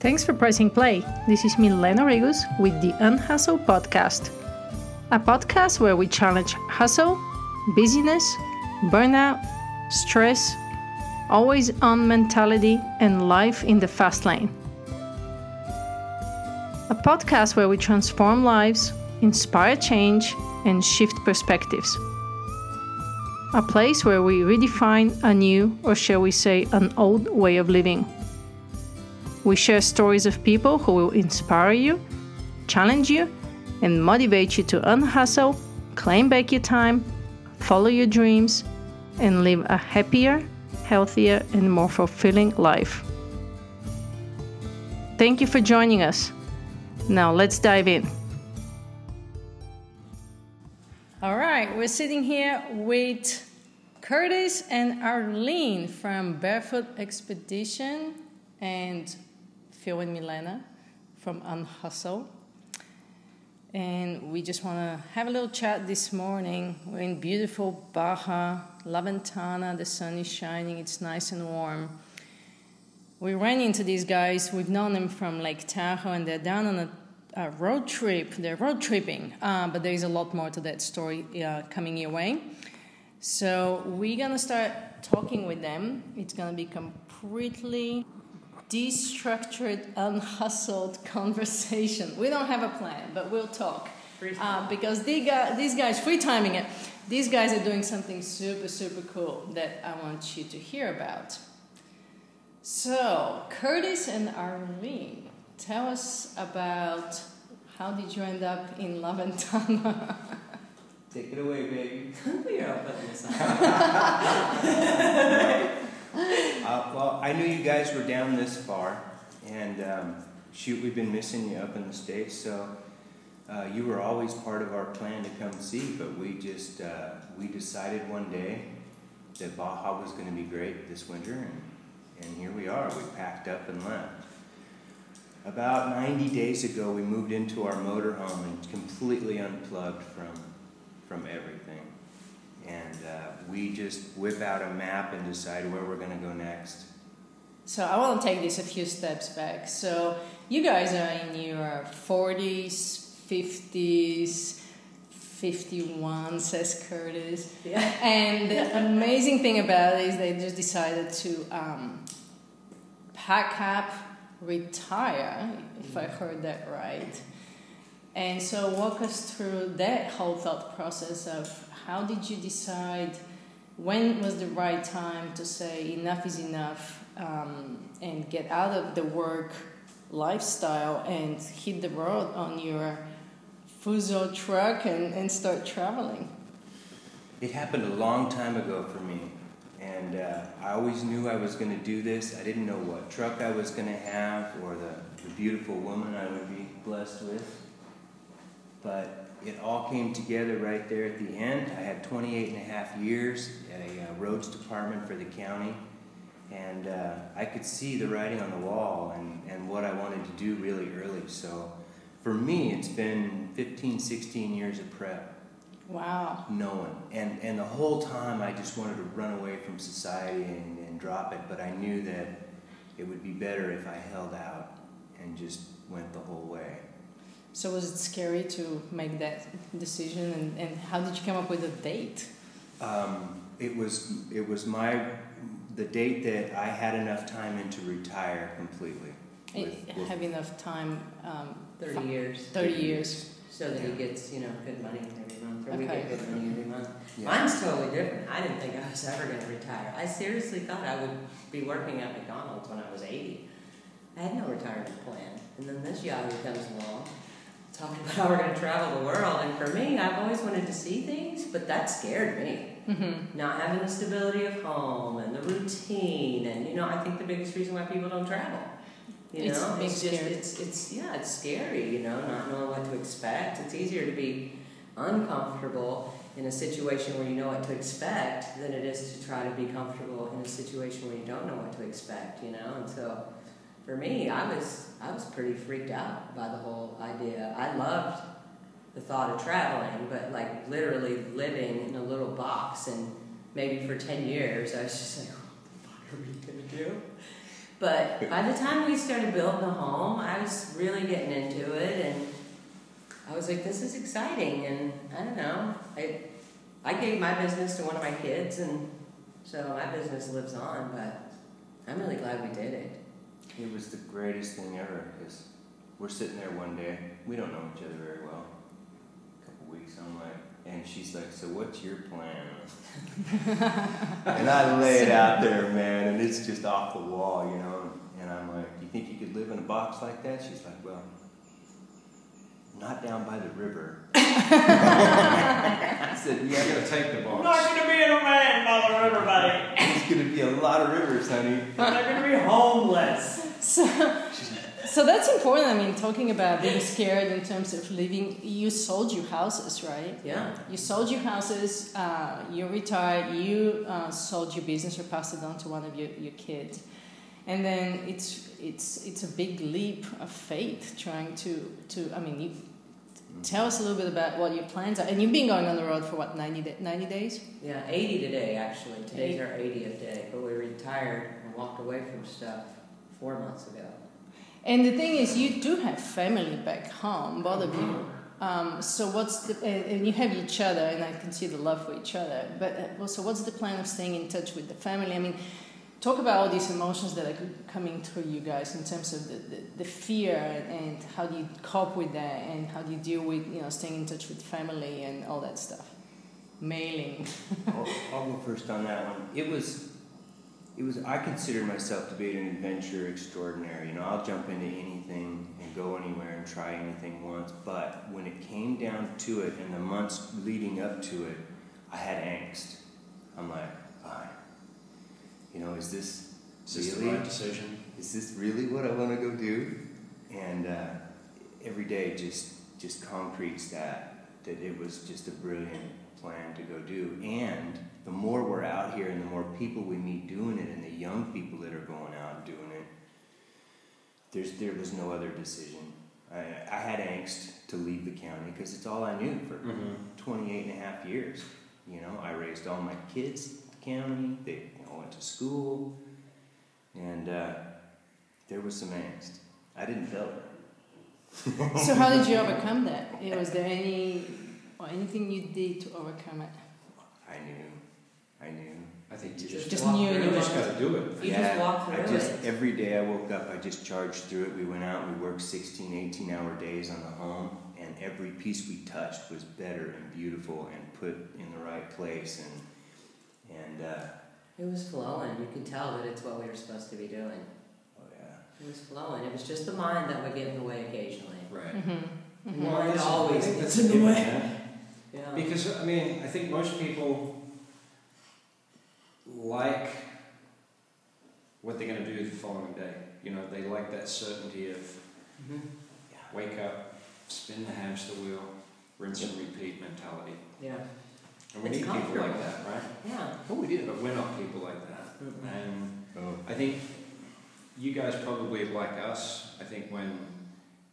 Thanks for pressing play. This is Milena Regus with the Unhustle Podcast, a podcast where we challenge hustle, busyness, burnout, stress, always on mentality, and life in the fast lane. A podcast where we transform lives, inspire change, and shift perspectives. A place where we redefine a new, or shall we say, an old way of living. We share stories of people who will inspire you, challenge you, and motivate you to unhustle, claim back your time, follow your dreams, and live a happier, healthier, and more fulfilling life. Thank you for joining us. Now let's dive in. All right, we're sitting here with Curtis and Arlene from Barefoot Expedition and Phil and Milena from Unhustle. And we just want to have a little chat this morning. We're in beautiful Baja, La Ventana. The sun is shining, it's nice and warm. We ran into these guys, we've known them from Lake Tahoe, and they're down on a, a road trip. They're road tripping, uh, but there's a lot more to that story uh, coming your way. So we're going to start talking with them. It's going to be completely destructured, unhustled conversation. We don't have a plan, but we'll talk. Uh, because they got, these guys, free timing it, these guys are doing something super, super cool that I want you to hear about. So, Curtis and Arlene, tell us about how did you end up in La Ventana? Take it away, baby. we are all putting this on. Uh, well, I knew you guys were down this far, and um, shoot, we've been missing you up in the States, so uh, you were always part of our plan to come see, but we just, uh, we decided one day that Baja was going to be great this winter, and, and here we are. We packed up and left. About 90 days ago, we moved into our motorhome and completely unplugged from, from everything and uh, we just whip out a map and decide where we're going to go next. So I want to take this a few steps back. So you guys are in your 40s, 50s, 51, says Curtis. Yeah. And the amazing thing about it is they just decided to um, pack up, retire, if I heard that right. And so walk us through that whole thought process of how did you decide when was the right time to say enough is enough um, and get out of the work lifestyle and hit the road on your Fuso truck and, and start traveling? It happened a long time ago for me. And uh, I always knew I was going to do this. I didn't know what truck I was going to have or the, the beautiful woman I would be blessed with. But it all came together right there at the end. I had 28 and a half years at a uh, roads department for the county, and uh, I could see the writing on the wall and, and what I wanted to do really early. So for me, it's been 15, 16 years of prep. Wow. Knowing. And, and the whole time I just wanted to run away from society and, and drop it, but I knew that it would be better if I held out and just went the whole way. So was it scary to make that decision, and, and how did you come up with a date? Um, it was it was my the date that I had enough time in to retire completely. With, with have enough time. Um, 30 years. 30 years. So that he gets, you know, good money every month, or we get good money every month. Yeah. Mine's totally different. I didn't think I was ever going to retire. I seriously thought I would be working at McDonald's when I was 80. I had no retirement plan. And then this yahoo comes along, talking about how we're going to travel the world. And for me, I've always wanted to see things, but that scared me. Mm-hmm. Not having the stability of home and the routine, and you know, I think the biggest reason why people don't travel. You It's know, it's just scared. it's it's yeah, it's scary. You know, not knowing what to expect. It's easier to be uncomfortable in a situation where you know what to expect than it is to try to be comfortable in a situation where you don't know what to expect. You know, and so for me, I was I was pretty freaked out by the whole idea. I loved the thought of traveling, but like literally living in a little box and maybe for ten years, I was just like, what the fuck are we gonna do? But by the time we started building the home, I was really getting into it, and I was like, "This is exciting." And I don't know, I I gave my business to one of my kids, and so my business lives on. But I'm really glad we did it. It was the greatest thing ever because we're sitting there one day. We don't know each other very well. A couple weeks, I'm like, and she's like, "So what's your plan?" and I lay it out there, man, and it's just off the wall, you know. And I'm like, "Do you think you could live in a box like that?" She's like, "Well, not down by the river." I said, You're "Yeah, gonna take the box. Not gonna be in a man by the river, buddy. there's gonna be a lot of rivers, honey." They're gonna be homeless. So, so that's important. I mean, talking about being scared in terms of living, you sold your houses, right? Yeah. You sold your houses, uh, you retired, you uh, sold your business or passed it on to one of your, your kids. And then it's, it's, it's a big leap of faith trying to, to I mean, you, tell us a little bit about what your plans are. And you've been going on the road for what, 90, da- 90 days? Yeah, 80 today actually. Today's our 80th day, but we retired and walked away from stuff four months ago. And the thing is, you do have family back home, both of you. Um, so what's the and and you have each other, and I can see the love for each other. But uh, well, so what's the plan of staying in touch with the family? I mean, talk about all these emotions that are coming through you guys in terms of the, the, the fear and how do you cope with that, and how do you deal with you know staying in touch with family and all that stuff. Mailing. I'll, I'll go first on that one. It was, it was. I consider myself to be an adventure extraordinary. You know, I'll jump into anything and go anywhere and try anything once. But when it came down to it, and the months leading up to it, I had angst. I'm like, fine. You know, is this Is this the really? right decision? is this really what I want to go do? And uh, every day just just concretes that that it was just a brilliant plan to go do. And the more we're out here, and the more people we meet doing it, and the young people that are going out and doing it, there's there was no other decision. I, I had angst to leave the county because it's all I knew for Mm-hmm. 28 and a half years. You know, I raised all my kids in the county. They all went to school, and uh, there was some angst. I didn't feel her. so how did you overcome that? Was there any or anything you did to overcome it? I knew. I knew. I think you Just just, Just walk knew in you just got to do it. You just walk I through just it. every day I woke up, I just charged through it. We went out, we worked 16, 18 hour days on the home, and every piece we touched was better and beautiful and put in the right place. And and uh, It was flowing. You could tell that it's what we were supposed to be doing. oh yeah. It was flowing. It was just the mind that would get in the way occasionally. Right. Mm-hmm. Mhm. Mind that's- always I think gets in the a way. Given, yeah. Yeah. Because I mean, I think most people like what they're going to do the following day. You know, they like that certainty of Mhm. wake up, spin the hamster wheel, rinse and repeat mentality. Yeah. And we It's need people like that, right? Yeah. Oh, we do. But we're not people like that. Mhm. And Oh. I think you guys probably like us. I think when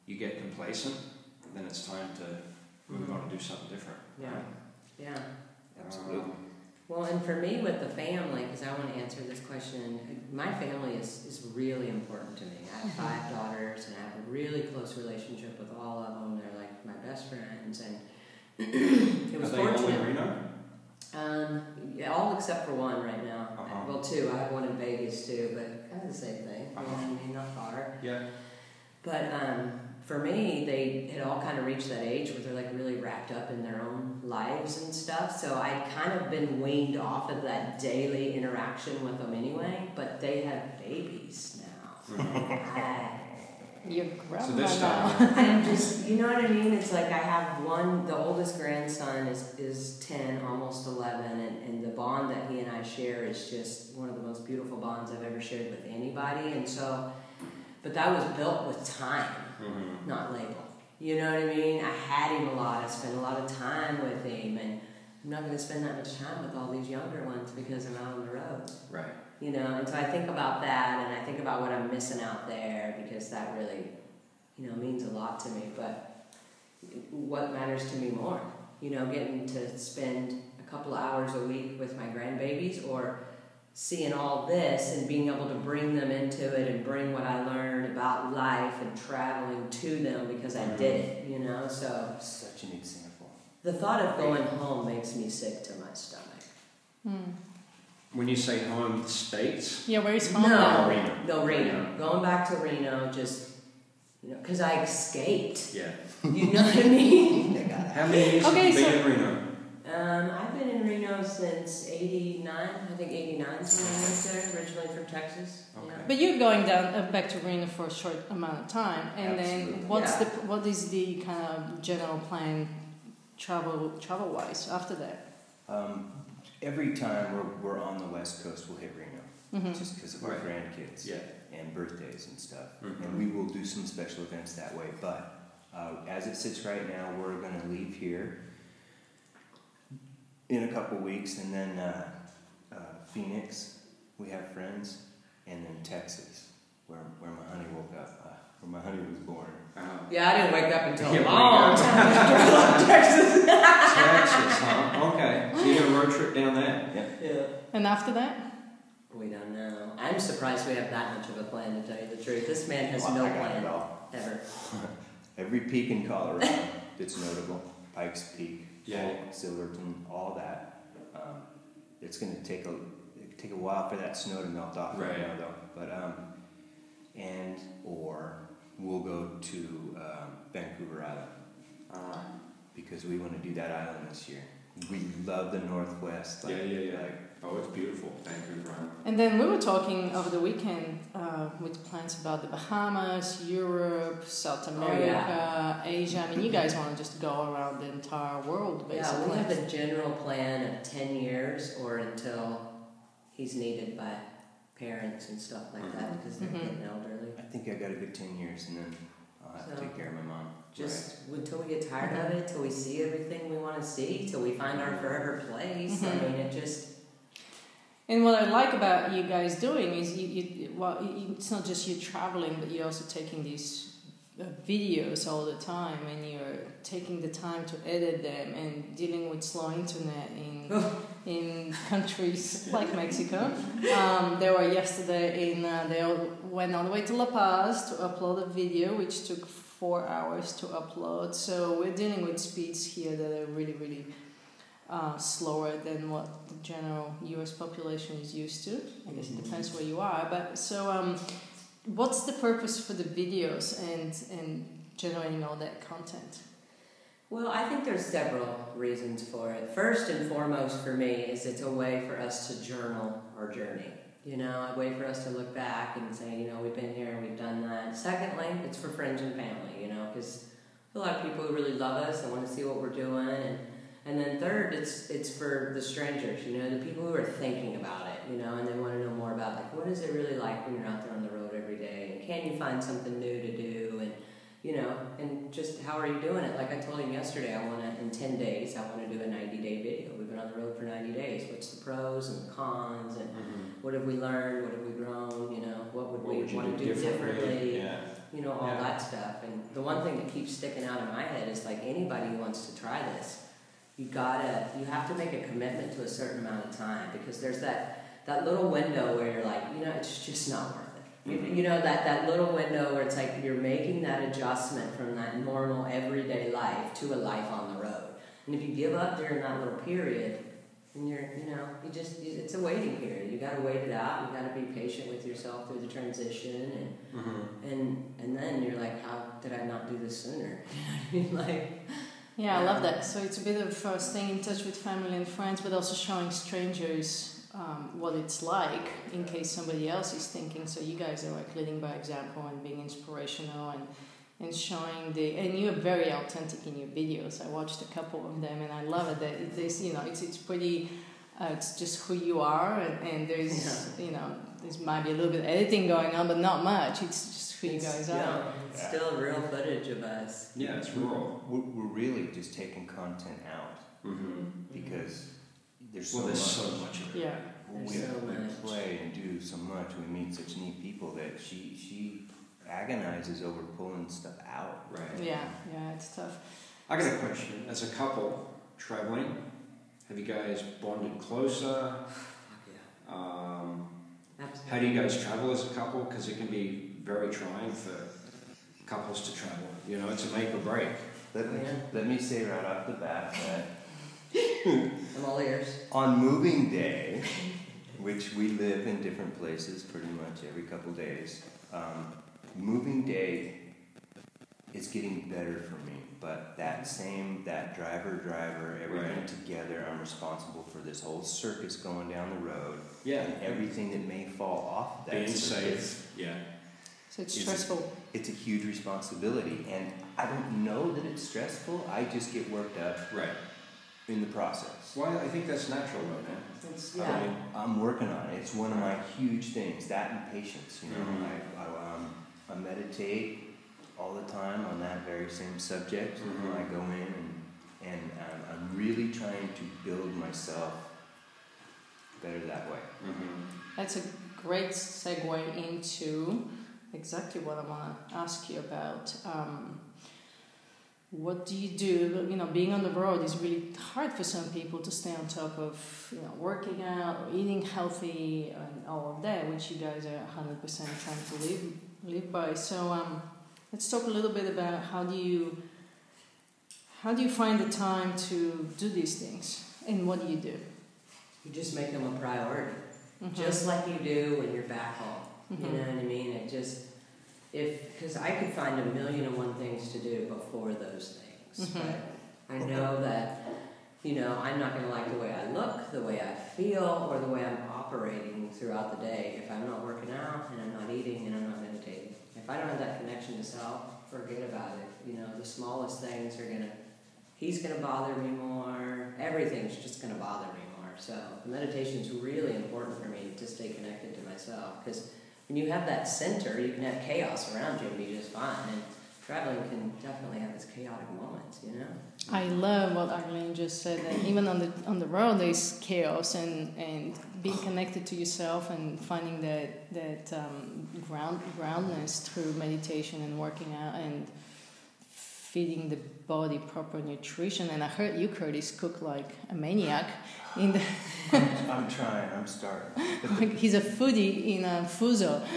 you get complacent, then it's time to move on and do something different. Yeah. Yeah. Absolutely. Um, Well, and for me with the family, because I want to answer this question, my family is, is really important to me. I have five daughters, and I have a really close relationship with all of them. They're like my best friends, and it was are they all in fortunate. Reno? Um, yeah, all except for one right now. Uh-huh. Well, two. I have one in Vegas too, but kind of the same thing. You know what I mean? Not far. Yeah. But um, for me, they had all kind of reached that age where they're like really wrapped up in their own lives and stuff. So I'd kind of been weaned off of that daily interaction with them anyway. But they have babies now. I, Your So grandma they're now. I'm just, you know what I mean? It's like I have one, the oldest grandson is, is 10, almost 11, and, and the bond that he and I share is just one of the most beautiful bonds I've ever shared with anybody. And so, but that was built with time Mm-hmm. not label. You know what I mean? I had him a lot. I spent a lot of time with him, and I'm not going to spend that much time with all these younger ones because I'm out on the road. Right. You know, and so I think about that, and I think about what I'm missing out there because that really, you know, means a lot to me. But what matters to me more? You know, getting to spend a couple hours a week with my grandbabies, or seeing all this and being able to bring them into it and bring what I learned about life and traveling to them because I did it, you know. So Such an example. the thought of going home makes me sick to my stomach. Hmm. When you say home, the states. Yeah, where is home No, now? Reno. no Reno. Going back to Reno, just you know, because I escaped. Yeah. You know what I mean? How many years Okay, have you so- been in Reno? Um, I've been in Reno since '89. I think '89 is when I moved there. Originally from Texas. Okay. But you're going down uh, back to Reno for a short amount of time, and Absolutely. then what's Yeah. the what is the kind of general plan, travel travel wise after that? Um, every time we're, we're on the West Coast, we'll hit Reno, Mm-hmm. just because of our Right. grandkids Yeah. and birthdays and stuff. Mhm. And we will do some special events that way. But uh, as it sits right now, we're going to leave here in a couple weeks, and then uh, uh, Phoenix, we have friends, and then Texas, where, where my honey woke up, uh, where my honey was born. Uh, Yeah, I didn't wake up until Yeah, a wake long time after I left Texas. Texas, huh? Okay. So you're gonna road trip down there? Yeah. Yeah. And after that, We don't know. I'm surprised we have that much of a plan to tell you the truth. This man has Well, no I got plan it all. ever. Every peak in Colorado that's notable, Pikes Peak, Yeah. Silverton, all that. Um, it's going to take a take a while for that snow to melt off right, Right. now, though. But um, and or we'll go to um, Vancouver Island Uh, because we want to do that island this year. We love the Northwest. Like, Yeah, yeah, yeah. Like, oh, it's beautiful, Vancouver Island. and then we were talking over the weekend uh, with plans about the Bahamas, Europe, South Oh, America, Asia. I mean, you guys want to just go around the entire world, basically. Yeah, basically. we have a general plan of 10 years or until he's needed by parents and stuff like that because they're Mhm. getting elderly. I think I got a good ten years, and then I'll have to take care of my mom. Just until we get tired of it, till we see everything we want to see, till we find our forever place. Mhm. I mean, it just, And what I like about you guys doing is you, you well, you, it's not just you traveling, but you're also taking these uh, videos all the time, and you're taking the time to edit them and dealing with slow internet in in countries like Mexico. Um, they were yesterday in. Uh, they all went all the way to La Paz to upload a video, which took four hours to upload. So we're dealing with speeds here that are really, really uh, slower than what the general U.S. population is used to. I guess it depends where you are. But so, um, what's the purpose for the videos and and generating all that content? well, I think there's several reasons for it. First and foremost for me is it's a way for us to journal our journey. You know, a way for us to look back and say, you know, we've been here and we've done that. Secondly, it's for friends and family, you know, because a lot of people who really love us and want to see what we're doing and and then third, it's it's for the strangers, you know, the people who are thinking about it, you know, and they want to know more about like what is it really like when you're out there on the road every day, and can you find something new to do, and you know, and just how are you doing it? Like I told him yesterday, I want to in ten days, I want to do a ninety day video. Been on the road for ninety days. What's the pros and the cons, and what have we learned? What have we grown? You know, what would What we would you want to do differently? differently? Yeah. you know, all Yeah. that stuff. And the one thing that keeps sticking out in my head is like anybody who wants to try this, you gotta, you have to make a commitment to a certain amount of time because there's that that little window where you're like, you know, it's just not worth it. You- Mhm. You know that that little window where it's like you're making that adjustment from that normal everyday life to a life on the. And if you give up during that little period, and you're, you know, you just it's a waiting period. You got to wait it out. You got to be patient with yourself through the transition and Mm-hmm. and and then you're like, how did I not do this sooner? You know what I mean, like, Yeah, I love that. So it's a bit of uh, staying in touch with family and friends, but also showing strangers um, what it's like in case somebody else is thinking. So you guys are like leading by example and being inspirational and and showing the and you're very authentic in your videos. I watched a couple of them and I love it that it is you know it's it's pretty. Uh, it's just who you are, and, and there's you know there's might be a little bit of editing going on, but not much. It's just who you guys still, are. It's still real footage of us. Yeah, it's raw. We're, we're really just taking content out Mm-hmm. because there's so Well, there's much. so much of it. Yeah. we, so we play and do so much. We meet such neat people that she she agonizes over pulling stuff out. Right. Yeah, yeah, it's tough. I got a question. As a couple traveling, have you guys bonded closer? Um, Absolutely. how do you guys travel as a couple? Because it can be very trying for couples to travel. You know, it's a make or break. Let me, Yeah. let me say right off the bat that I'm all ears. on moving day, which we live in different places pretty much every couple days, um, moving day is getting better for me. But that same, that driver, driver, everything Right. together, I'm responsible for this whole circus going down the road Yeah. and everything that may fall off that Being circus. safe. Yeah. So it's Is it- stressful. It's a huge responsibility, and I don't know that it's stressful. I just get worked up Right. in the process. Well, I think that's natural, though, man. It's, I yeah. mean, I'm working on it. It's one of my huge things. That and patience. You know, Mhm. I, I, I meditate all the time on that very same subject. Mhm. I go in and and um, I'm really trying to build myself better that way. Mm-hmm. That's a great segue into exactly what I want to ask you about. Um, what do you do? You know, being on the road is really hard for some people to stay on top of, you know, working out eating healthy and all of that, which you guys are 100% trying to live live by. So, um, let's talk a little bit about how do you how do you find the time to do these things, and what do you do? You just make them a priority. Mhm. just like you do when you're back home. You Mhm. know what I mean? It just if because I could find a million and one things to do before those things, Mhm. but I know that you know I'm not going to like the way I look, the way I feel, or the way I'm operating throughout the day if I'm not working out and I'm not eating and I'm not. If I don't have that connection to self, forget about it. You know, the smallest things are gonna. He's gonna bother me more. Everything's just gonna bother me more. So meditation is really important for me to stay connected to myself because when you have that center, you can have chaos around you and be just fine. And traveling can definitely have its chaotic moments, you know. I love what Arlene just said. That even on the on the road, there's chaos, and, and being connected to yourself and finding that that um, ground groundness through meditation and working out and feeding the body proper nutrition. And I heard you, Curtis, cook like a maniac. In the I'm, I'm trying. I'm starting. But he's a foodie in a fuso.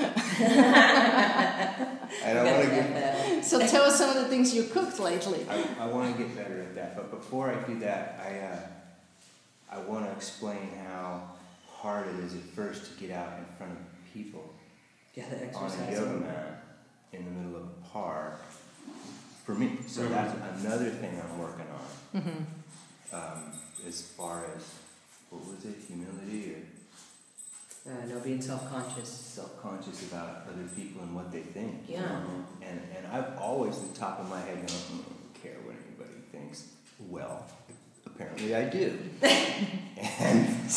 I don't want to get. get So tell us some of the things you cooked lately. I, I want to get better at that, but before I do that, I uh, I want to explain how hard it is at first to get out in front of people yeah, the on a yoga mat in the middle of a park. For me, so Mhm. that's another thing I'm working on. hmm Um, as far as what was it, humility or Uh, no, being self-conscious. self-conscious about other people and what they think. you Yeah. know? And and I've always the top of my head going, "Mm, I don't care what anybody thinks. Well, apparently I do. and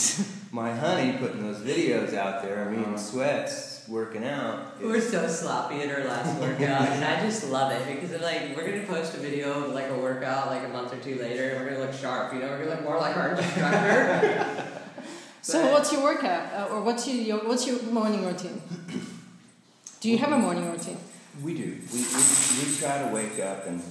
my honey putting those videos out there, me in sweats, working out. We were so sloppy at our last workout, and I just love it because of like we're gonna post a video of like a workout like a month or two later, and we're gonna look sharp. You know, we're gonna look more like our instructor. So But- what's your workout, uh, or what's your, your what's your morning routine? Do you have a morning routine? we do. We, we, we try to wake up and, and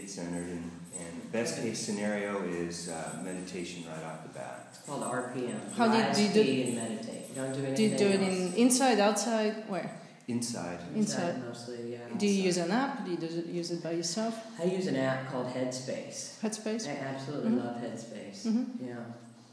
get centered, and, and best case scenario is uh, meditation right off the bat. It's called RPM. How do you- do you do- Rise, and meditate. Don't do anything Do you do it else. in inside, outside, where? Inside. Inside. mostly, yeah. Do you use an app? Do you do it- use it by yourself? I use an app called Headspace. Headspace. I absolutely Mhm. love Headspace. Mhm. Yeah.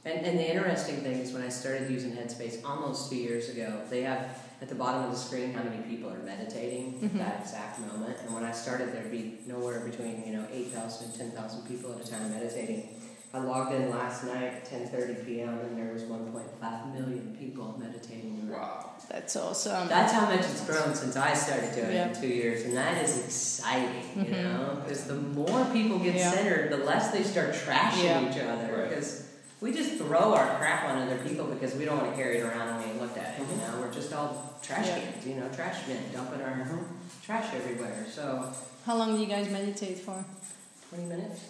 And, and the interesting thing is when I started using Headspace almost two years ago, they have at the bottom of the screen how many people are meditating Mhm. at that exact moment. And when I started, there'd be nowhere between, you know, 8,000 and 10,000 people at a time meditating. I logged in last night at 10.30 p.m. and there was 1.5 million people meditating. Wow. That's awesome. That's how much it's grown since I started doing Yeah. it in two years, and that is exciting, you Mhm. know, because the more people get Yeah. centered, the less they start trashing Yeah. each other. Right. Because we just throw our crap on other people because we don't want to carry it around and we ain't looked at it. You mm-hmm. know, we're just all trash Yeah. cans, you know, trash men dumping our mm-hmm. trash everywhere. So How long do you guys meditate for? twenty minutes.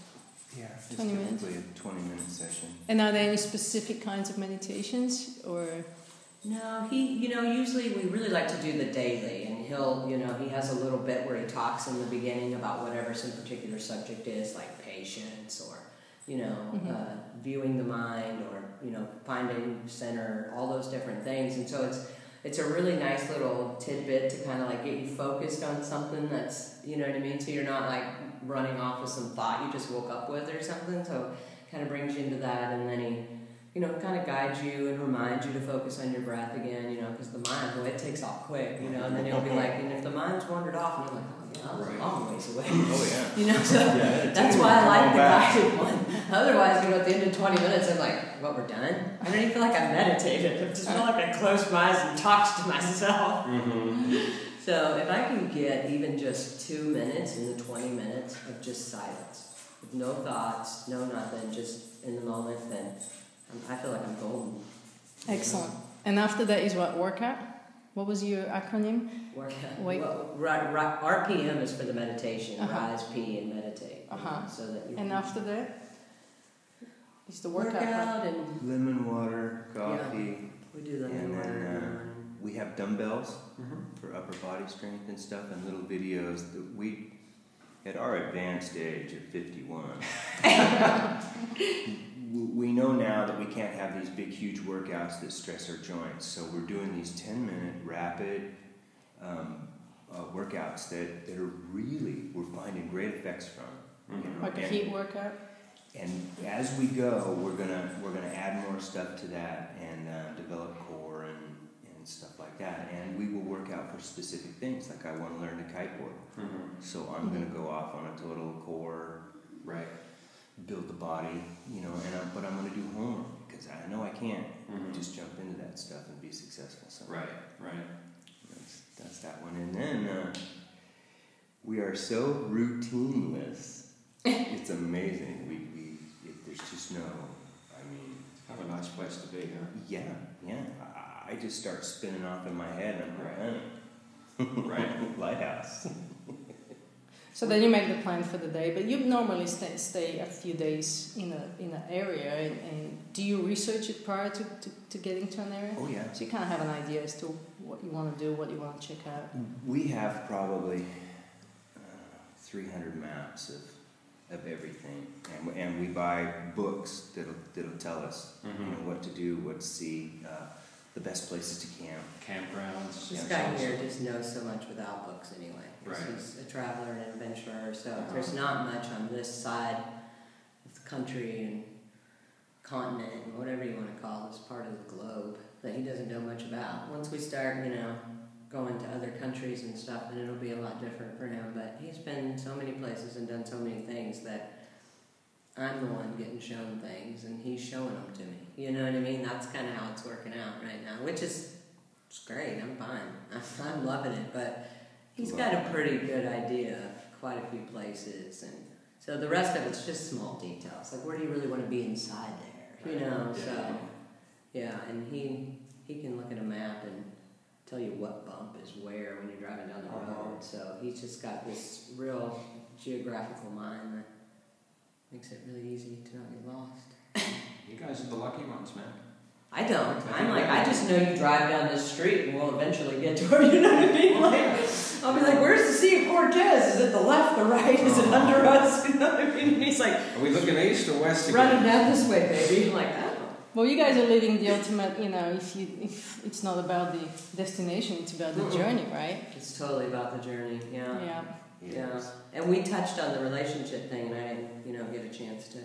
Yeah, it's 20 minutes. typically a 20 minute session. And are there any specific kinds of meditations, or No, he, you know, usually we really like to do the daily, and he'll, you know, he has a little bit where he talks in the beginning about whatever some particular subject is, like patience or you know, Mhm. uh, viewing the mind or, you know, finding center, all those different things. And so it's, it's a really nice little tidbit to kind of like get you focused on something that's, you know what I mean? So you're not like running off with some thought you just woke up with or something. So kind of brings you into that. And then he, you know, kind of guides you and reminds you to focus on your breath again, you know, because the mind, boy, it takes off quick, you know, and then he'll be like, and if the mind's wandered off, and you're like, oh, yeah, I was a Right. long ways away. Oh yeah. You know, so Yeah, that's why I like the back. guided one. Otherwise, you know, at the end of 20 minutes, I'm like, what, we're done? I don't even feel like I meditated. I just feel like I closed my eyes and talked to myself. Mm-hmm. So if I can get even just two minutes in the 20 minutes of just silence, with no thoughts, no nothing, just in the moment, then I'm, I feel like I'm golden. Excellent. And after that is what workout? What was your acronym? Workout. Wait. Well, ri- ri- RPM is for the meditation. Uh-huh. Rise, P, and meditate. you know, Uh-huh. So that you And can after that is the work workout. and Lemon water, coffee. we do the And water then, uh, morning. We have dumbbells Mm-hmm. for upper body strength and stuff, and little videos that we, at our advanced age of 51, w- we know now that we can't have these big, huge workouts that stress our joints. So we're doing these 10 minute rapid um, uh, workouts that, that are really, we're finding great effects from. you know, Like a and- heat workout. and as we go, we're gonna we're gonna add more stuff to that and uh, develop core and, and stuff like that. And we will work out for specific things. Like I want to learn to kiteboard, Mm-hmm. so I'm gonna go off on a total core, Right. Build the body, you know. And I, but I'm gonna do homework because I know I can't Mhm. just jump into that stuff and be successful. So Right. Right. that's, that's that one. And then uh, we are so routineless. it's amazing. We, we it, there's just no. I mean. Have a nice place to be, huh? Yeah, yeah. I, I just start spinning off in my head and I'm like, Right. lighthouse. So then you make the plan for the day, but you normally stay, stay a few days in a in an area. And, and do you research it prior to, to, to getting to an area? Oh yeah. So you kind of have an idea as to what you want to do, what you want to check out. We have probably uh, 300 maps of, of everything, and, we- and we buy books that'll that'll tell us you know Mm-hmm. what to do, what to see, uh, the best places to camp. Campgrounds. This Yeah, guy here just knows so much without books anyway. Right. He's a traveler and an adventurer, so Uh-huh. there's not much on this side of the country and continent and whatever you want to call this part of the globe that he doesn't know much about. Once we start, you know, going to other countries and stuff, then it'll be a lot different for him. But he's been so many places and done so many things that I'm the one getting shown things and he's showing them to me. You know what I mean? That's kind of how it's working out right now, which is it's great. I'm fine. I'm loving it. But he's got a pretty good idea of quite a few places, and so the rest of it's just small details. Like where do you really want to be inside there? You know. Yeah. So yeah, and he he can look at a map and tell you what bump is where when you're driving down the Uh-huh. road. So he's just got this real geographical mind that makes it really easy to not get lost. You guys are the lucky ones, man. I don't. I'm like, I just know you drive down this street and we'll eventually get to where you know what I mean. Like, I'll be like, "Where's the Sea of Cortez? Is it the left, the right? Is it under us?" You know what I mean? And he's like, Are we looking east or west "Running again? down this way, baby." I'm like, "Oh, Well, you guys are living the ultimate. You know, if you if it's not about the destination, it's about the Mhm. journey, right? it's totally about the journey." Yeah. Yeah. Yeah. And we touched on the relationship thing, and I didn't, you know, get a chance to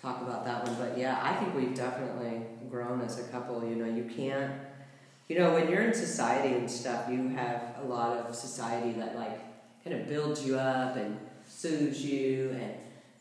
talk about that one. But yeah, I think we've definitely grown as a couple. You know, you can't, you know, when you're in society and stuff, you have a lot of society that like kind of builds you up and soothes you and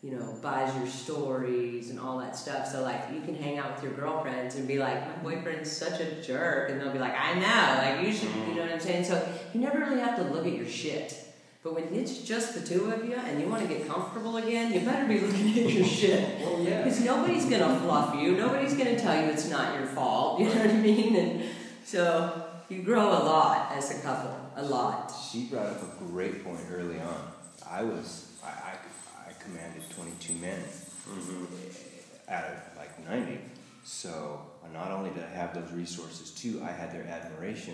you know buys your stories and all that stuff. So like you can hang out with your girlfriends and be like, my boyfriend's such a jerk, and they'll be like, I know, like you should, you mm-hmm. know what I'm saying? So you never really have to look at your shit. But when it's just the two of you and you want to get comfortable again, you better be looking at your shit. Well, yeah. Because nobody's going to fluff you. Nobody's going to tell you it's not your fault. You know what I mean? And so you grow a lot as a couple. A lot. She brought up a great point early on. I was, I, I, I commanded 22 men Mm-hmm. out of like 90. So not only did I have those resources too, I had their admiration,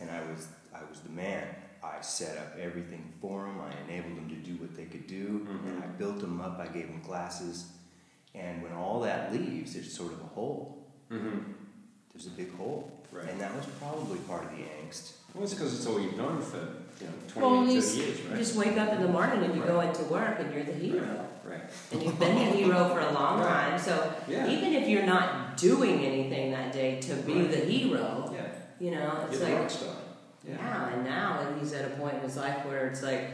and I was, I was the man. I set up everything for them. I enabled them to do what they could do, and I built them up. I gave them classes, And when all that leaves, there's sort of a hole. Mm-hmm. There's a big hole. Right. And that was probably part of the angst. Well, it's because it's all you've known for you know, 20, Well, 30 it's- years, You just wake up in the morning and you go into work and you're the hero. Right. And you've been the hero for a long time. So Yeah. even if you're not doing anything that day to be Right. the hero, Yeah. you know, it's You're the like rock star. Yeah. Yeah, and now he's at a point in his life where it's like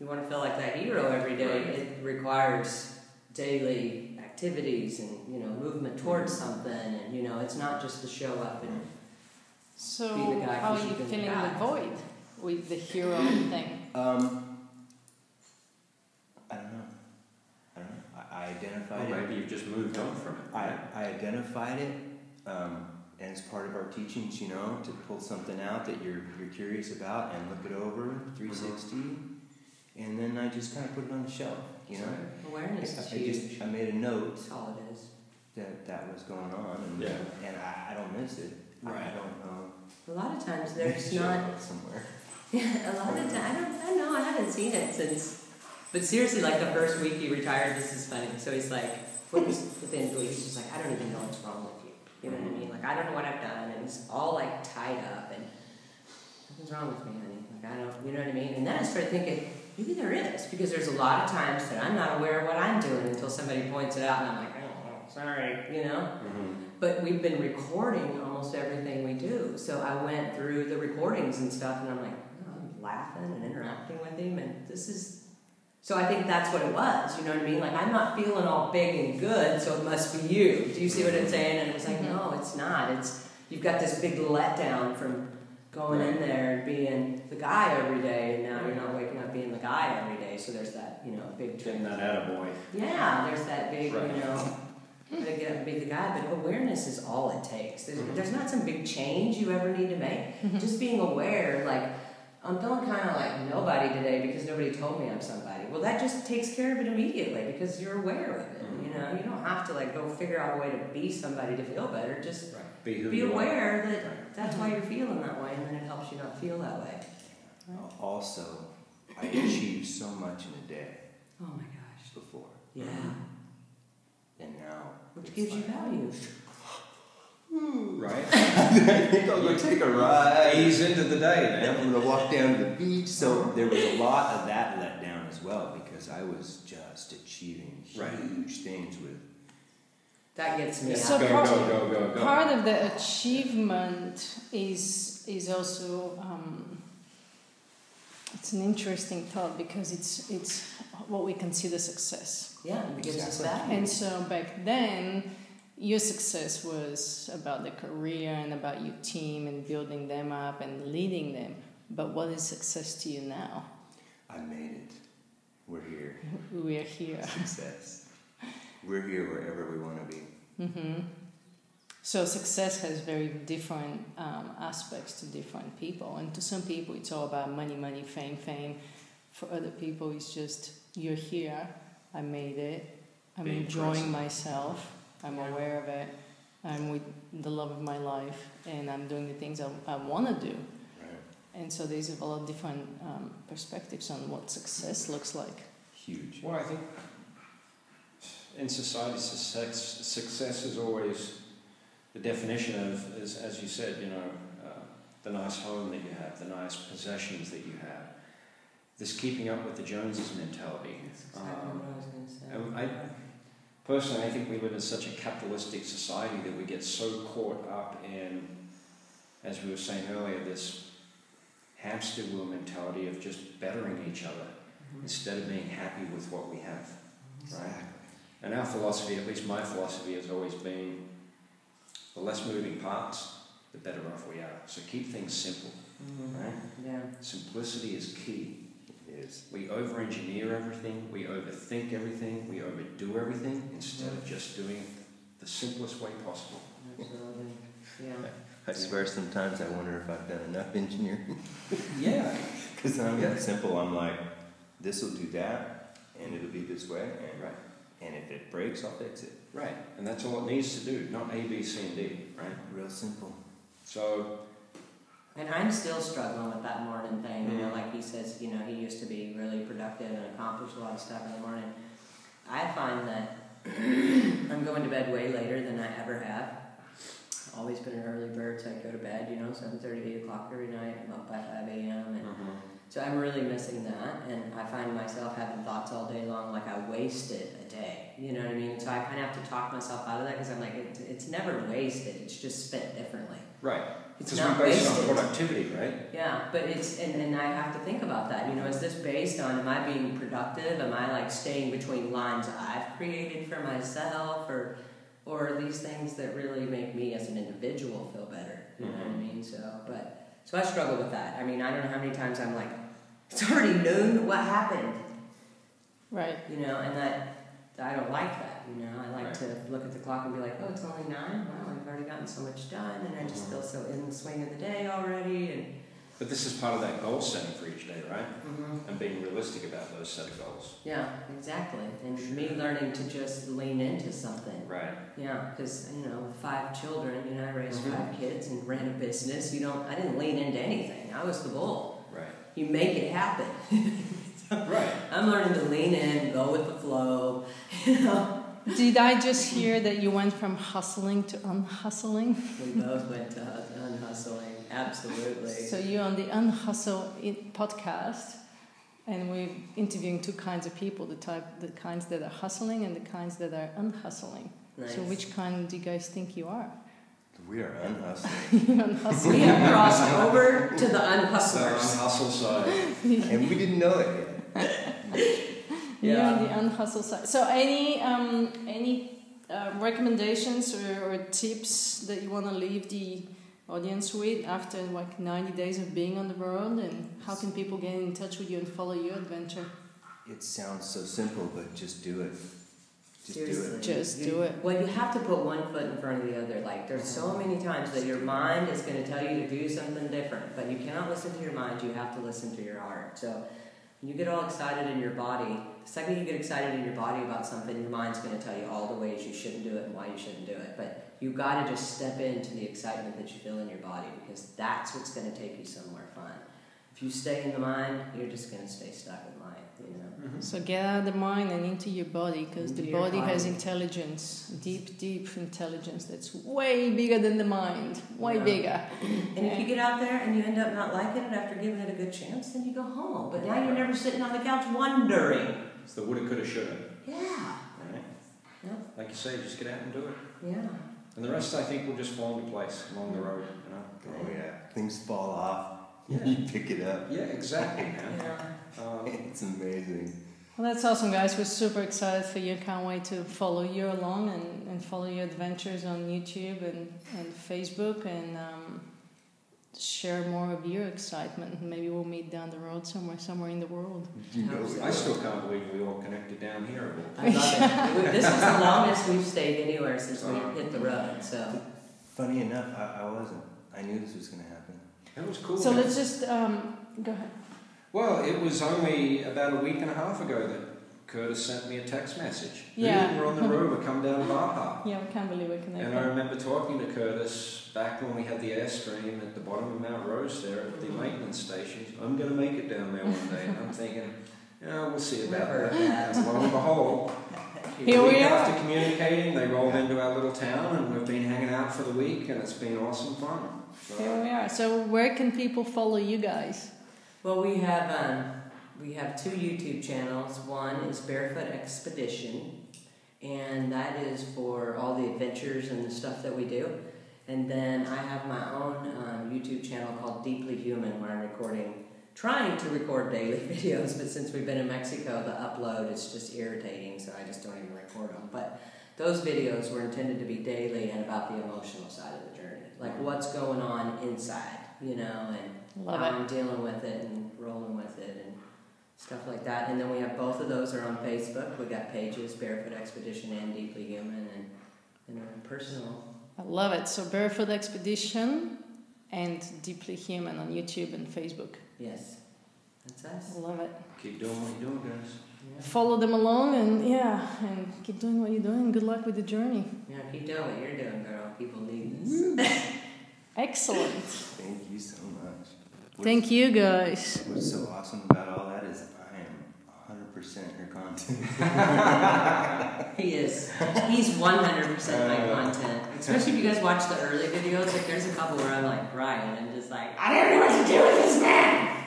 you want to feel like that hero every day. Right. It requires daily activities and you know movement towards Mm-hmm. something, and you know it's not just to show up and So, Be the guy how are who's you the the void with the hero thing? Um, I don't know. I don't know. I, I identified Or it. maybe you've just moved on from it. I, I identified it, um, and it's part of our teachings, you know, to pull something out that you're, you're curious about and look it over 360. Mm-hmm. And then I just kind of put it on the shelf, you know. awareness is I, I just I made a note That's all it is. that that was going on, and Yeah. and I, I don't miss it. I, I don't know. A lot of times there's Show not. somewhere. Yeah, a lot of times I don't. I don't know. I haven't seen it since. But seriously, like the first week he retired, this is funny. So he's like, what was within a week? He's just like, I don't even know what's wrong with you. You know what I mean? Like I don't know what I've done, and it's all like tied up, and nothing's wrong with me, honey. Like I don't. You know what I mean? And then I started thinking. Maybe there is because there's a lot of times that I'm not aware of what I'm doing until somebody points it out, and I'm like, oh, sorry, you know. Mm-hmm. But we've been recording almost everything we do. So I went through the recordings and stuff, and I'm like, oh, I'm laughing and interacting with him, and this is. So I think that's what it was. You know what I mean? Like I'm not feeling all big and good, so it must be you. Do you see what I'm mm-hmm. saying? And it was like, Mhm. no, it's not. It's you've got this big letdown from going in there and being the guy every day, and now you're not mm-hmm. waking up being the guy every day. So there's that, you know, big Getting that attaboy. yeah, there's that big, Right. you know, gotta get up and be the guy, but awareness is all it takes. There's, mm-hmm. there's not some big change you ever need to make. Just being aware, like, I'm feeling kind of like nobody today because nobody told me I'm somebody. Well, that just takes care of it immediately because you're aware of it. You mm-hmm. know, you don't have to like go figure out a way to be somebody to feel better. Just Right. Be who be you aware that Right. that's why mm-hmm. you're feeling that way, and then it helps you not feel that way. Also, I achieved so much in a day Oh my gosh. before, Yeah. and now. Which it's gives you like, value. Right? I think I'll go take a ride. Ease into the day, And man. I'm gonna walk down to the beach. So there was a lot of that let down as well because I was just achieving huge Right. things with. That gets me So out. Go, part- go, go, go, go. Part of the achievement is is also um, it's an interesting thought because it's it's what we consider success. Yeah, it gives us Exactly. value. And so back then, your success was about the career and about your team and building them up and leading them. But what is success to you now? I made it. We're here. We're here. Success. We're here wherever we want to be. hmm So success has very different um, aspects to different people, and to some people it's all about money, money, fame, fame. For other people, it's just you're here. I made it. I'm Being enjoying myself. I'm Yeah. aware of it. I'm with the love of my life, and I'm doing the things I, I want to do. Right. And so there's a lot of different um, perspectives on what success looks like. Huge. Well, I think in society, success, success is always the definition of, is, as you said, you know, uh, the nice home that you have, the nice possessions that you have, this keeping up with the Joneses mentality. Exactly Um, what I was going to say. I- Personally, I think we live in such a capitalistic society that we get so caught up in, as we were saying earlier, this hamster wheel mentality of just bettering each other Mhm. instead of being happy with what we have. Exactly. And our philosophy, at least my philosophy, has always been the less moving parts, the better off we are. So keep things simple. Mhm. Right. Yeah. Simplicity is key. It is. We over engineer everything, we overthink everything, we overdo everything instead of just doing it the simplest way possible. Absolutely. Yeah. I swear sometimes I wonder if I've done enough engineering. Yeah. Because I'm that simple. I'm like, this will do that, and it'll be this way, and, Right. and if it breaks, I'll fix it. Right. And that's all it needs to do, not A, B, C, and D. Right. Real simple. So, And I'm still struggling with that morning thing. You know, like he says, you know, he used to be really productive and accomplish a lot of stuff in the morning. I find that I'm going to bed way later than I ever have. Always been an early bird, so I go to bed, you know, 7.30, 8 o'clock every night. I'm up by 5 a.m. and Mhm. so I'm really missing that, and I find myself having thoughts all day long, like I wasted a day. You know what I mean? So I kind of have to talk myself out of that because I'm like, it, it's never wasted. It's just spent differently. Right. It's not we base wasted. on productivity, right? Yeah, but it's and, and I have to think about that. You know, is this based on am I being productive? Am I like staying between lines I've created for myself, or or are these things that really make me as an individual feel better? You know what I mean? So, but so I struggle with that. I mean, I don't know how many times I'm like, it's already noon. What happened? Right. You know, and that I don't like that. You know, I like Right. to look at the clock and be like, oh, it's only nine. Wow, we've already gotten so much done, and I just Mhm. feel so in the swing of the day already. And But this is part of that goal setting for each day, right? mhm. And being realistic about those set of goals. Yeah, exactly. And me learning to just lean into something. Right. Yeah, because you know, five children, you know, I raised Mhm. five kids and ran a business. You don't, I didn't lean into anything. I was the bull. Right. You make it happen. Right. I'm learning to lean in, go with the flow. You know, Did I just hear that you went from hustling to unhustling? we both went to unhustling. Absolutely. So you're on the Unhustle podcast, and we're interviewing two kinds of people: the type, the kinds that are hustling, and the kinds that are unhustling. Nice. So which kind do you guys think you are? We are unhustling. You're we have crossed over to the So on unhustle side. and we didn't know it yet. You're on Yeah. the unhustle side. So any um, any uh, recommendations or, or tips that you want to leave the audience with after like 90 days of being on the road, and how can people get in touch with you and follow your adventure? It sounds so simple, but just do it. Just do it. Just You- do it. Well, you have to put one foot in front of the other. Like, there's so uh-huh. many times that your mind is going to tell you to do something different, but you cannot listen to your mind. You have to listen to your heart. So, when you get all excited in your body, the second you get excited in your body about something, your mind's going to tell you all the ways you shouldn't do it and why you shouldn't do it. But you've got to just step into the excitement that you feel in your body because that's what's going to take you somewhere fun. If you stay in the mind, you're just going to stay stuck in mind. You know. So get out of the mind and into your body because the Into your body has intelligence, deep, deep intelligence that's way bigger than the mind, way Yeah. bigger. And if you get out there and you end up not liking it after giving it a good chance, then you go home. But now you're never sitting on the couch wondering. It's the woulda, coulda, shoulda. Yeah. Right? Yeah. Like you say, just get out and do it. Yeah. And the rest, I think, will just fall into place along the road. You know. Oh yeah, things fall off. Yeah. you pick it up. Yeah, exactly, man. Yeah. Um, It's amazing. Well, that's awesome, guys. We're super excited for you. Can't wait to follow you along and, and follow your adventures on YouTube and, and Facebook and um, share more of your excitement. Maybe we'll meet down the road somewhere, somewhere in the world. You know I still can't believe we all connected down here. I love it. This is the longest we've stayed anywhere since we hit the road. So Funny enough, I, I wasn't. I knew this was going to happen. That was cool. So man. let's just um, go ahead. Well, it was only about a week and a half ago that Curtis sent me a text message. Yeah. Hey, we're on the road. We come down to Baja. Yeah, we can't believe we're And I remember talking to Curtis back when we had the airstream at the bottom of Mount Rose there at the maintenance station. I'm going to make it down there one day. And I'm thinking, yeah, we'll see about Never. that. And lo and behold, Here a we week are. after communicating, they rolled into our little town and we've been hanging out for the week and it's been awesome fun. So, Here we are. So where can people follow you guys? Well, we have um, we have two YouTube channels. One is Barefoot Expedition, and that is for all the adventures and the stuff that we do. And then I have my own um, YouTube channel called Deeply Human, where I'm recording, trying to record daily videos. But since we've been in Mexico, the upload is just irritating, so I just don't even record them. But those videos were intended to be daily and about the emotional side of the journey, like what's going on inside, you know, mm-hmm. and Love how it. I'm dealing with it and rolling with it and stuff like that. And then we have both of those are on Facebook. We got pages Barefoot Expedition and Deeply Human and and then personal. I love it. So Barefoot Expedition and Deeply Human on YouTube and Facebook. Yes, that's us. I us. love it. keep doing what you're doing, guys. Yeah. Follow them along and yeah, and keep doing what you're doing. Good luck with the journey. yeah, keep doing what you're doing, girl. People need this. Excellent. Thank you so much. What's- Thank you guys. What's so awesome about all that is I am 100% her content. He is. He's 100% my uh, content. Especially if you guys watch the early videos. Like, there's a couple where I'm like crying and just like, I don't know what to do with this man.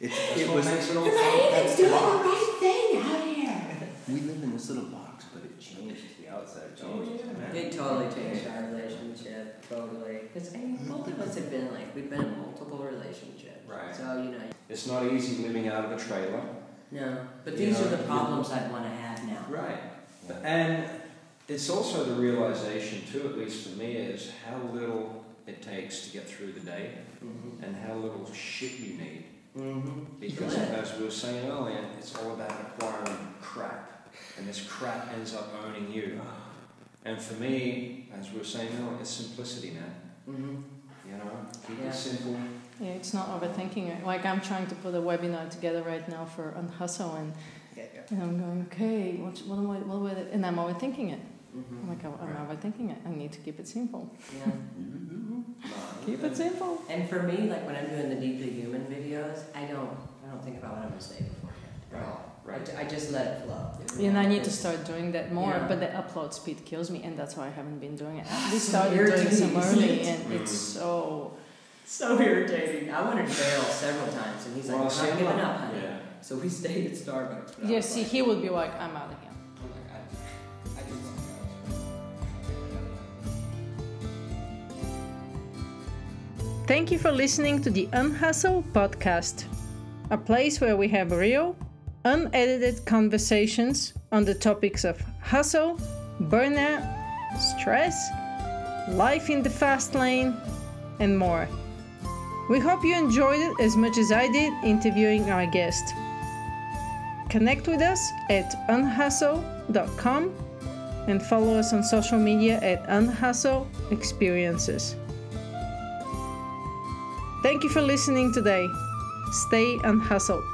It, That's it what was. makes it all He's fun. doing the right thing out here. We live in this little box, but it changes. The outside changes. Oh, man. It totally changed our relationship. Totally. Because I mean, both of us have been like, we've been in multiple relationships. Right. So, you know, It's not easy living out of a trailer. no. But You these know, are the problems I'd want to have now. Right. And it's also the realization, too, at least for me, is how little it takes to get through the day Mm-hmm. and how little shit you need. Mm-hmm. Because, Right. as we were saying earlier, it's all about acquiring crap. And this crap ends up owning you. And for me, as we were saying earlier, it's simplicity, man. Mm-hmm. You know, keep Yeah. it simple. Yeah, it's not overthinking it. Like I'm trying to put a webinar together right now for Unhustle, and, yeah, yeah. and I'm going, okay, what, what am I, what would it, and I'm overthinking it. I'm Mm-hmm. like, I'm overthinking it. I need to keep it simple. Yeah. Keep it simple. And for me, like when I'm doing the deeply human videos, I don't, I don't think about what I'm gonna say beforehand at Right. I, I just let it flow. Yeah. And I need to start doing that more, Yeah. but the upload speed kills me, and that's why I haven't been doing it. We So started doing some early, it? and it's Mm. so. So irritating. I wanted to bail several times, and he's like, Well, "I'm see, not I'm giving up, honey." Yeah. So we stayed at Starbucks. Yeah, see, like- he would be like, I'm out of here. I'm like, I, I just want to Thank you for listening to the Unhustle podcast, a place where we have real, unedited conversations on the topics of hustle, burnout, stress, life in the fast lane, and more. We hope you enjoyed it as much as I did interviewing our guest. Connect with us at unhustle.com and follow us on social media at Unhustle Experiences. Thank you for listening today. Stay unhustled.